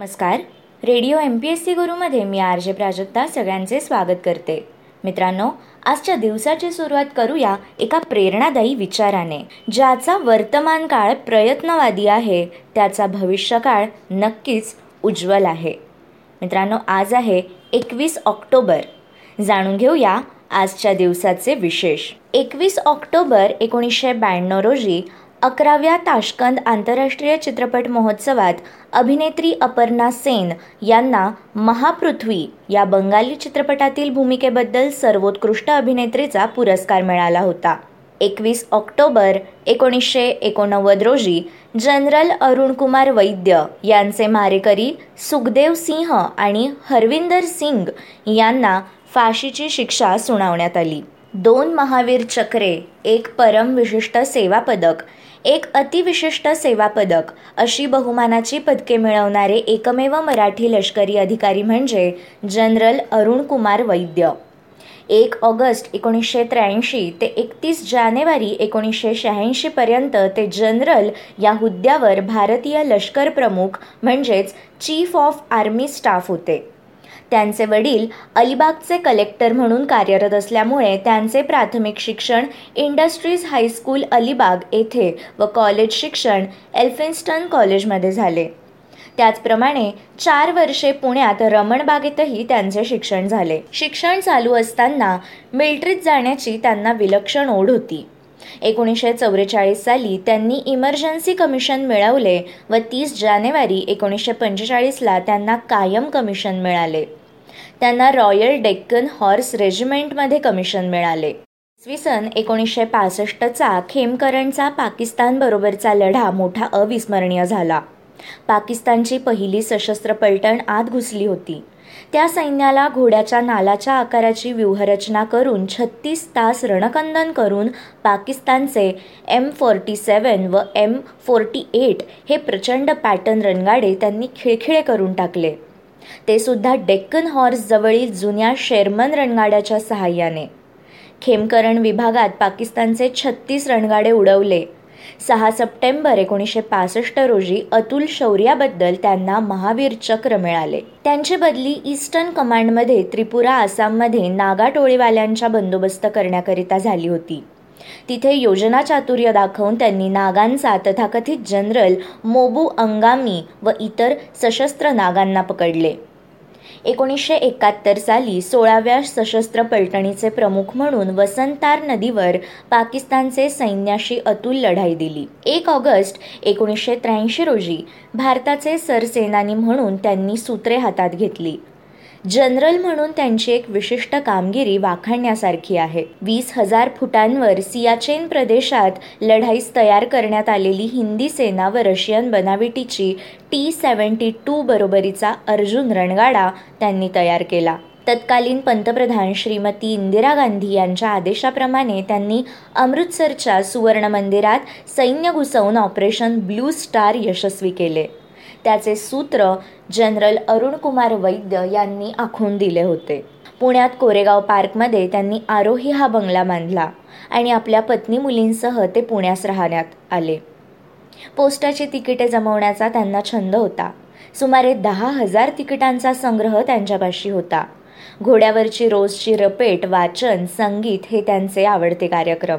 नमस्कार. Radio M P S C गुरुमध्ये मी R J Prajakta सगळ्यांचे स्वागत करते. मित्रांनो आजच्या दिवसाची सुरुवात करूया एका प्रेरणादायी विचाराने. ज्याचा वर्तमान काळ प्रयत्नवादी आहे त्याचा भविष्यकाळ नक्कीच उज्ज्वल आहे. मित्रांनो आज आहे एकवीस ऑक्टोबर. जाणून घेऊया आजच्या दिवसाचे विशेष. एकवीस ऑक्टोबर एकोणीसशे ब्याण्णव रोजी अकराव्या ताशकंद आंतरराष्ट्रीय चित्रपट महोत्सवात अभिनेत्री अपर्णा सेन यांना महापृथ्वी या बंगाली चित्रपटातील भूमिकेबद्दल सर्वोत्कृष्ट अभिनेत्रीचा पुरस्कार मिळाला होता. एकवीस ऑक्टोबर एकोणीसशे एकोणनव्वद रोजी जनरल अरुणकुमार वैद्य यांचे मारेकरी सुखदेव सिंह आणि हरविंदर सिंग यांना फाशीची शिक्षा सुनावण्यात आली. दोन महावीर चक्रे एक परम विशिष्ट सेवा पदक एक अतिविशिष्ट सेवा पदक अशी बहुमानाची पदके मिळवणारे एकमेव मराठी लष्करी अधिकारी म्हणजे जनरल अरुण कुमार वैद्य. एक ऑगस्ट एकोणीसशे त्र्याऐंशी ते एकतीस जानेवारी एकोणीसशे शहाऐंशीपर्यंत ते जनरल या हुद्द्यावर भारतीय लष्कर प्रमुख म्हणजेच चीफ ऑफ आर्मी स्टाफ होते. त्यांचे वडील अलिबागचे कलेक्टर म्हणून कार्यरत असल्यामुळे त्यांचे प्राथमिक शिक्षण इंडस्ट्रीज हायस्कूल अलिबाग येथे व कॉलेज शिक्षण एल्फिन्स्टन कॉलेजमध्ये झाले. त्याचप्रमाणे चार वर्षे पुण्यात रमणबागेतही त्यांचे शिक्षण झाले. शिक्षण चालू असताना मिल्ट्रीत जाण्याची त्यांना विलक्षण ओढ होती. एकोणीसशे चौवेचाळीस साली त्यांनी इमर्जन्सी कमिशन मिळवले व तीस जानेवारी एकोणीसशे पंचेचाळीसला त्यांना कायम कमिशन मिळाले. त्यांना रॉयल डेक्कन हॉर्स रेजिमेंटमध्ये कमिशन मिळाले. इसवी सन एकोणीसशे पासष्टचा खेमकरणचा पाकिस्तानबरोबरचा लढा मोठा अविस्मरणीय झाला. पाकिस्तानची पहिली सशस्त्र पलटण आत घुसली होती. त्या सैन्याला घोड्याच्या नालाच्या आकाराची व्यूहरचना करून छत्तीस तास रणकंदन करून पाकिस्तानचे एम फोर्टी सेवन व एम फोर्टी एट हे प्रचंड पॅटर्न रणगाडे त्यांनी खिळखिळे करून टाकले. ते सुद्धा डेक्कन हॉर्स जवळील जुन्या शेरमन रणगाड्याच्या सहाय्याने. खेमकरण विभागात पाकिस्तानचे छत्तीस रणगाडे उडवले. सहा सप्टेंबर एकोणीसशे पासष्ट रोजी अतुल शौर्याबद्दल त्यांना महावीर चक्र मिळाले. त्यांची बदली ईस्टर्न कमांडमध्ये त्रिपुरा आसाममध्ये नागा टोळीवाल्यांच्या बंदोबस्त करण्याकरिता झाली होती. तिथे योजना चातुर्य दाखवून त्यांनी नागांचा तथाकथित जनरल मोबू अंगामी व इतर सशस्त्र नागांना पकडले. एकोणीसशे एकाहत्तर साली सोळाव्या सशस्त्र पलटणीचे प्रमुख म्हणून वसंतार नदीवर पाकिस्तानचे सैन्याशी अतुल लढाई दिली. एक ऑगस्ट एकोणीसशे त्र्याऐंशी रोजी भारताचे सरसेनानी म्हणून त्यांनी सूत्रे हातात घेतली. जनरल म्हणून त्यांची एक विशिष्ट कामगिरी वाखाणण्यासारखी आहे. वीस हजार फुटांवर सियाचेन प्रदेशात लढाईस तयार करण्यात आलेली हिंदी सेना व रशियन बनाविटीची टी सेव्हन्टी टू बरोबरीचा अर्जुन रणगाडा त्यांनी तयार केला. तत्कालीन पंतप्रधान श्रीमती इंदिरा गांधी यांच्या आदेशाप्रमाणे त्यांनी अमृतसरच्या सुवर्ण मंदिरात सैन्य घुसवून ऑपरेशन ब्लू स्टार यशस्वी केले. त्याचे सूत्र जनरल अरुणकुमार वैद्य यांनी आखून दिले होते. पुण्यात कोरेगाव पार्कमध्ये त्यांनी आरोही हा बंगला बांधला आणि आपल्या पत्नी मुलींसह ते पुण्यास राहण्यात आले. पोस्टाची तिकिटे जमवण्याचा त्यांना छंद होता. सुमारे दहा हजार तिकिटांचा संग्रह त्यांच्यापाशी होता. घोड्यावरची रोजची रपेट वाचन संगीत हे त्यांचे आवडते कार्यक्रम.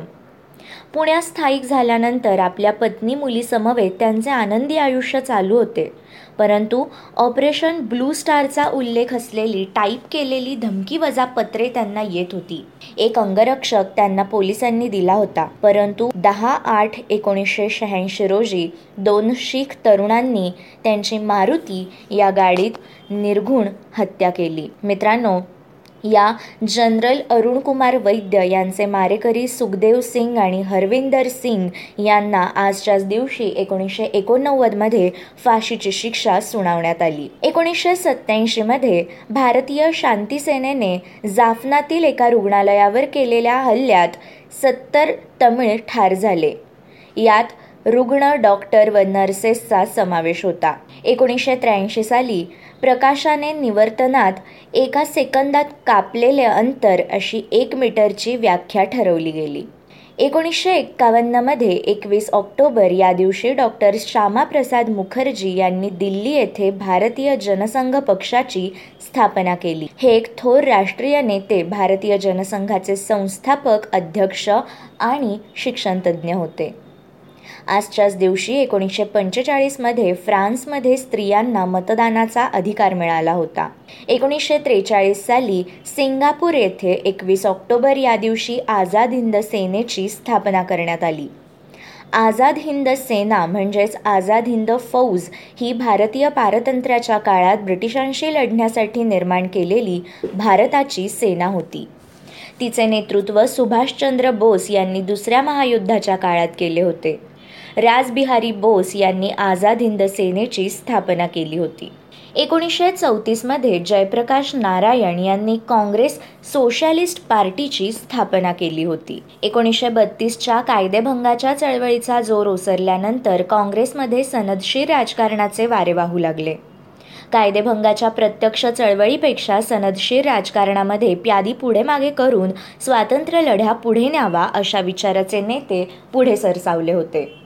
पुण्यात स्थायिक झाल्यानंतर आपल्या पत्नी मुलीसमवेत त्यांचे आनंदी आयुष्य चालू होते. परंतु ऑपरेशन ब्लू स्टारचा उल्लेख असलेली टाईप केलेली धमकी वजा पत्रे त्यांना येत होती. एक अंगरक्षक त्यांना पोलिसांनी दिला होता. परंतु दहा आठ एकोणीसशे शहाऐंशी रोजी दोन शीख तरुणांनी त्यांची मारुती या गाडीत निर्घुण हत्या केली. मित्रांनो या जनरल अरुण कुमार वैद्य यांचे मारेकरी सुखदेव सिंग आणि हरविंदर सिंग यांना आजच्याच दिवशी एकोणीसशे एकोणनव्वदमध्ये फाशीची शिक्षा सुनावण्यात आली. एकोणीसशे सत्त्याऐंशीमध्ये भारतीय शांती सेनेने जाफनातील एका रुग्णालयावर केलेल्या हल्ल्यात सत्तर तमिळ ठार झाले. यात रुग्ण डॉक्टर व नर्सेसचा समावेश होता. एकोणीसशे त्र्याऐंशी साली प्रकाशाने निवर्तनात एका सेकंदात कापलेले अंतर अशी एक मीटरची व्याख्या ठरवली गेली. एकोणीसशे एक्कावन्नमध्ये एकवीस ऑक्टोबर या दिवशी डॉक्टर श्यामाप्रसाद मुखर्जी यांनी दिल्ली येथे भारतीय जनसंघ पक्षाची स्थापना केली. हे एक थोर राष्ट्रीय नेते भारतीय जनसंघाचे संस्थापक अध्यक्ष आणि शिक्षणतज्ज्ञ होते. आजच्याच दिवशी एकोणीसशे पंचेचाळीसमध्ये फ्रान्समध्ये स्त्रियांना मतदानाचा अधिकार मिळाला होता. एकोणीसशे त्रेचाळीस साली सिंगापूर येथे एकवीस ऑक्टोबर या दिवशी आझाद हिंद सेनेची स्थापना करण्यात आली. आझाद हिंद सेना म्हणजेच आझाद हिंद फौज ही भारतीय पारतंत्र्याच्या काळात ब्रिटिशांशी लढण्यासाठी निर्माण केलेली भारताची सेना होती. तिचे नेतृत्व सुभाषचंद्र बोस यांनी दुसऱ्या महायुद्धाच्या काळात केले होते. राजबिहारी बोस यांनी आझाद हिंद सेनेची स्थापना केली होती. एकोणीसशे चौतीसमध्ये जयप्रकाश नारायण यांनी काँग्रेस सोशलिस्ट पार्टीची स्थापना केली होती. एकोणीसशे बत्तीसच्या कायदेभंगाच्या चळवळीचा जोर ओसरल्यानंतर काँग्रेसमध्ये सनदशीर राजकारणाचे वारे वाहू लागले. कायदेभंगाच्या प्रत्यक्ष चळवळीपेक्षा सनदशीर राजकारणामध्ये प्यादी पुढे मागे करून स्वातंत्र्य लढ्या पुढे न्यावा अशा विचाराचे नेते पुढे सरसावले होते.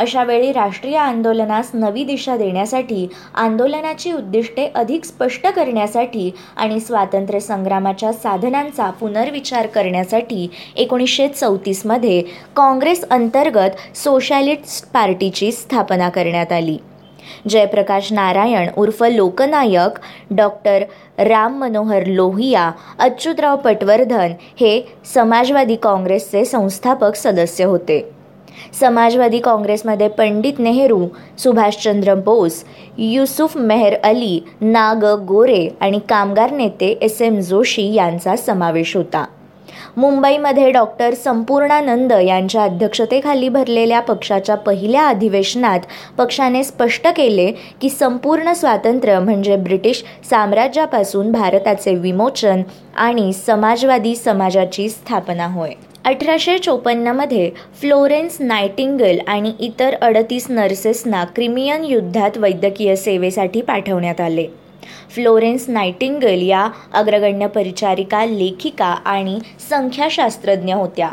अशावेळी राष्ट्रीय आंदोलनास नवी दिशा देण्यासाठी आंदोलनाची उद्दिष्टे अधिक स्पष्ट करण्यासाठी आणि स्वातंत्र्य संग्रामाच्या साधनांचा पुनर्विचार करण्यासाठी एकोणीसशे चौतीसमध्ये काँग्रेस अंतर्गत सोशॅलिस्ट पार्टीची स्थापना करण्यात आली. जयप्रकाश नारायण उर्फ लोकनायक डॉक्टर राम मनोहर लोहिया अच्युतराव पटवर्धन हे समाजवादी काँग्रेसचे संस्थापक सदस्य होते. समाजवादी काँग्रेसमध्ये पंडित नेहरू सुभाषचंद्र बोस युसुफ मेहर अली नाग गोरे आणि कामगार नेते एस एम जोशी यांचा समावेश होता. मुंबईमध्ये डॉक्टर संपूर्णानंद यांच्या अध्यक्षतेखाली भरलेल्या पक्षाच्या पहिल्या अधिवेशनात पक्षाने स्पष्ट केले की संपूर्ण स्वातंत्र्य म्हणजे ब्रिटिश साम्राज्यापासून भारताचे विमोचन आणि समाजवादी समाजाची स्थापना होय. अठराशे चोपन्नमध्ये फ्लोरेन्स नायटिंगल आणि इतर अडतीस नर्सेसना क्रिमियन युद्धात वैद्यकीय सेवेसाठी पाठवण्यात आले. फ्लोरेन्स नायटिंगल या अग्रगण्य परिचारिका लेखिका आणि संख्याशास्त्रज्ञ होत्या.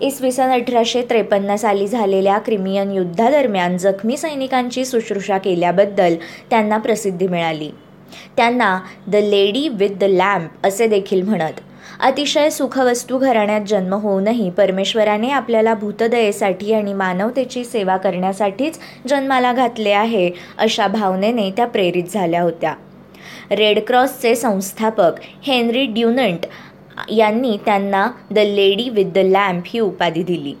इसवी सन अठराशे त्रेपन्न साली झालेल्या क्रिमियन युद्धादरम्यान जखमी सैनिकांची शुश्रूषा केल्याबद्दल त्यांना प्रसिद्धी मिळाली. त्यांना the lady with the lamp असे देखील म्हणत. अतिशय सुखवस्तू घराण्यात जन्म होऊनही परमेश्वराने आपल्याला भूतदयेसाठी आणि मानवतेची सेवा करण्यासाठीच जन्माला घातले आहे अशा भावनेने त्या प्रेरित झाल्या होत्या. रेड क्रॉसचे संस्थापक हेनरी ड्युनंट यांनी त्यांना the lady with the lamp ही उपाधी दिली.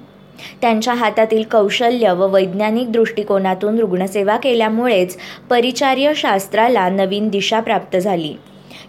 त्यांच्या हातातील कौशल्य व वैज्ञानिक दृष्टिकोनातून रुग्णसेवा केल्यामुळेच परिचार्य शास्त्राला नवीन दिशा प्राप्त झाली.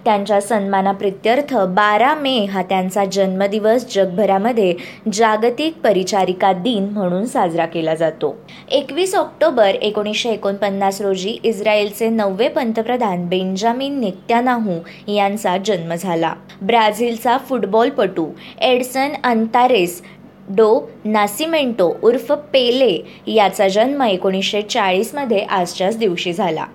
त्यांच्या सन्मानाप्रित्यर्थ बारा मे हा त्यांचा जन्मदिवस जगभरामध्ये जागतिक परिचारिका दिन म्हणून साजरा केला जातो. एकवीस ऑक्टोबर एकोणीसशे एकोणपन्नास रोजी इस्रायलचे नववे पंतप्रधान बेंजामिन नेत्यानाहू यांचा जन्म झाला. ब्राझीलचा फुटबॉलपटू एडसन अंतारेस डो नासिमेंटो उर्फ पेले याचा जन्म एकोणीसशे चाळीसमध्ये आजच्याच दिवशी झाला.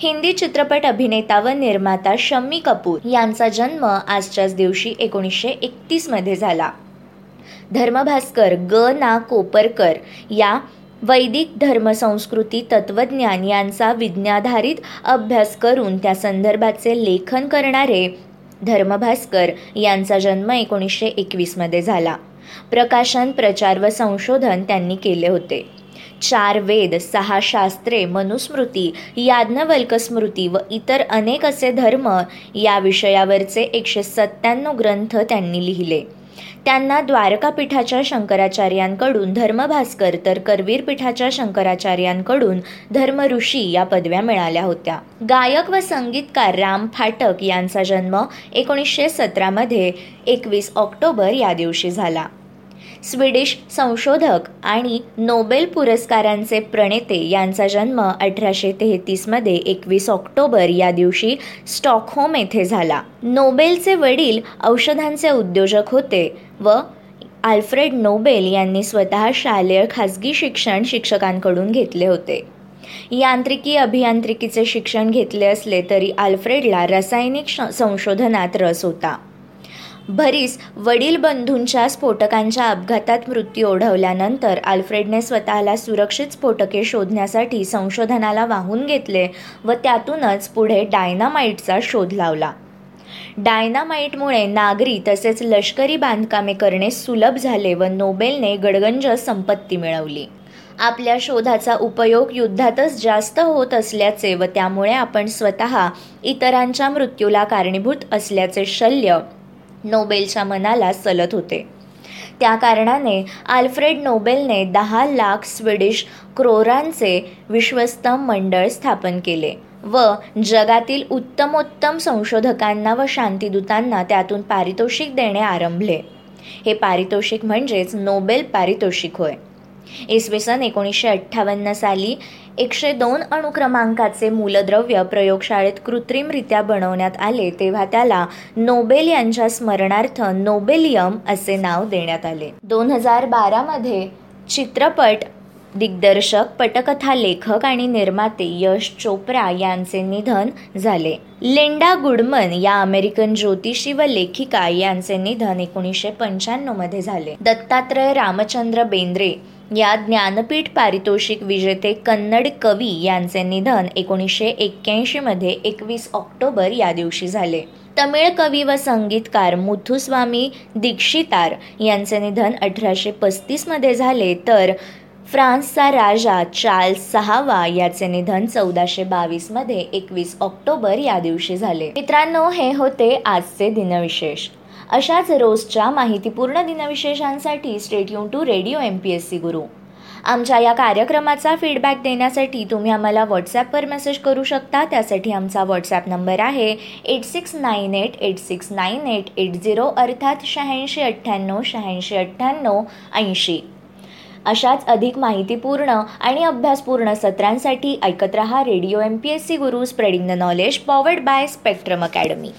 हिंदी चित्रपट अभिनेता व निर्माता शम्मी कपूर यांचा जन्म आजच्याच दिवशी एकोणीसशे एकतीसमध्ये झाला. धर्मभास्कर ग. ना. कोपरकर या वैदिक धर्मसंस्कृती तत्वज्ञान यांचा विज्ञाधारित अभ्यास करून त्या संदर्भाचे लेखन करणारे धर्मभास्कर यांचा जन्म एकोणीसशे एकवीसमध्ये झाला. प्रकाशन प्रचार व संशोधन त्यांनी केले होते. चार वेद सहा शास्त्रे मनुस्मृती याज्ञवल्क स्मृती व इतर अनेक असे धर्म या विषयावरचे एकशे सत्त्याण्णव ग्रंथ त्यांनी लिहिले. त्यांना द्वारकापीठाच्या शंकराचार्यांकडून धर्मभास्कर तर करवीर पीठाच्या शंकराचार्यांकडून धर्मऋषी या पदव्या मिळाल्या होत्या. गायक व संगीतकार राम फाटक यांचा जन्म एकोणीसशे सतरामध्ये एकवीस ऑक्टोबर या दिवशी झाला. स्वीडिश संशोधक आणि नोबेल पुरस्कारांचे प्रणेते यांचा जन्म अठराशे तेहतीसमध्ये एकवीस ऑक्टोबर या दिवशी स्टॉकहोम येथे झाला. नोबेलचे वडील औषधांचे उद्योजक होते व आल्फ्रेड नोबेल यांनी स्वतः शालेय खाजगी शिक्षण शिक्षकांकडून घेतले होते. यांत्रिकी अभियांत्रिकीचे शिक्षण घेतले असले तरी आल्फ्रेडला रासायनिक संशोधनात रस होता. भरीस वडील बंधूंच्या स्फोटकांच्या अपघातात मृत्यू ओढवल्यानंतर आल्फ्रेडने स्वतःला सुरक्षित स्फोटके शोधण्यासाठी संशोधनाला वाहून घेतले व त्यातूनच पुढे डायनामाइटचा शोध लावला. डायनामाइटमुळे नागरी तसेच लष्करी बांधकामे करणे सुलभ झाले व नोबेलने गडगंज संपत्ती मिळवली. आपल्या शोधाचा उपयोग युद्धातच जास्त होत असल्याचे व त्यामुळे आपण स्वतः इतरांच्या मृत्यूला कारणीभूत असल्याचे शल्य नोबेलच्या मनाला सलत होते. त्या कारणाने आल्फ्रेड नोबेलने दहा लाख स्वीडिश क्रोरांचे विश्वस्त मंडळ स्थापन केले व जगातील उत्तमोत्तम संशोधकांना व शांतिदूतांना त्यातून पारितोषिक देणे आरंभले. हे पारितोषिक म्हणजेच नोबेल पारितोषिक होय. इसवी सन एकोणीसशे अठ्ठावन्न साली एकशे दोन अणुक्रमांकाचे मूलद्रव्य प्रयोगशाळेत कृत्रिमरित्या बनवण्यात आले तेव्हा त्याला नोबेल यांच्या स्मरणार्थ नोबेलियम असे नाव देण्यात आले. दोन हजार बारामध्ये चित्रपट दिग्दर्शक पटकथा लेखक आणि निर्माते यश चोप्रा यांचे निधन झाले. लेंडा गुडमन या अमेरिकन ज्योतिषी व लेखिका यांचे निधन एकोणीसशे मध्ये झाले. दत्तात्रय रामचंद्र बेंद्रे या ज्ञानपीठ पारितोषिक विजेते कन्नड कवी यांचे निधन एकोणीसशे एक्क्याऐंशीमध्ये एकवीस ऑक्टोबर या दिवशी झाले. तमिळ कवी व संगीतकार मुथुस्वामी दीक्षितार यांचे निधन अठराशे पस्तीसमध्ये झाले. तर फ्रान्सचा राजा चार्ल्स सहावा याचे निधन चौदाशे बावीसमध्ये एकवीस ऑक्टोबर या दिवशी झाले. मित्रांनो हे होते आजचे दिनविशेष. अशाच रोजच्या माहितीपूर्ण दिनविशेषांसाठी state to radio M P S C Guru. आमच्या या कार्यक्रमाचा फीडबॅक देण्यासाठी तुम्ही आम्हाला व्हॉट्सॲपवर मेसेज करू शकता. त्यासाठी आमचा व्हॉट्सॲप नंबर आहे eight six nine eight eight six nine eight eight zero अर्थात शहाऐंशी अठ्ठ्याण्णव शहाऐंशी अठ्ठ्याण्णव ऐंशी. अशाच अधिक माहितीपूर्ण आणि अभ्यासपूर्ण सत्रांसाठी ऐकत रहा radio M P S C Guru spreading the knowledge powered by Spectrum Academy